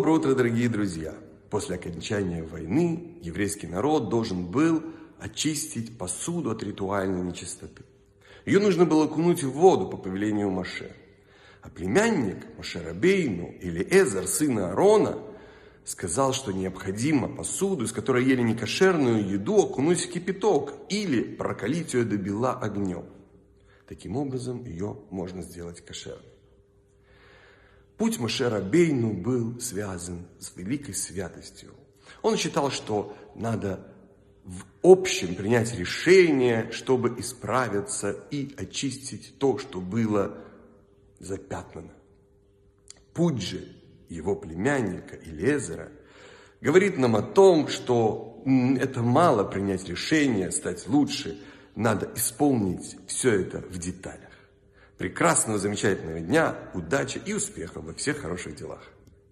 Доброе утро, дорогие друзья! После окончания войны еврейский народ должен был очистить посуду от ритуальной нечистоты. Ее нужно было окунуть в воду по повелению Маше. А племянник Маше Рабейну или Эзер, сына Аарона, сказал, что необходимо посуду, из которой ели некошерную еду, окунуть в кипяток или прокалить ее до бела огнем. Таким образом, ее можно сделать кошерной. Путь Мошера Бейну был связан с великой святостью. Он считал, что надо в общем принять решение, чтобы исправиться и очистить то, что было запятнано. Путь же его племянника Илезера говорит нам о том, что это мало принять решение, стать лучше, надо исполнить все это в деталях. Прекрасного, замечательного дня, удачи и успехов во всех хороших делах.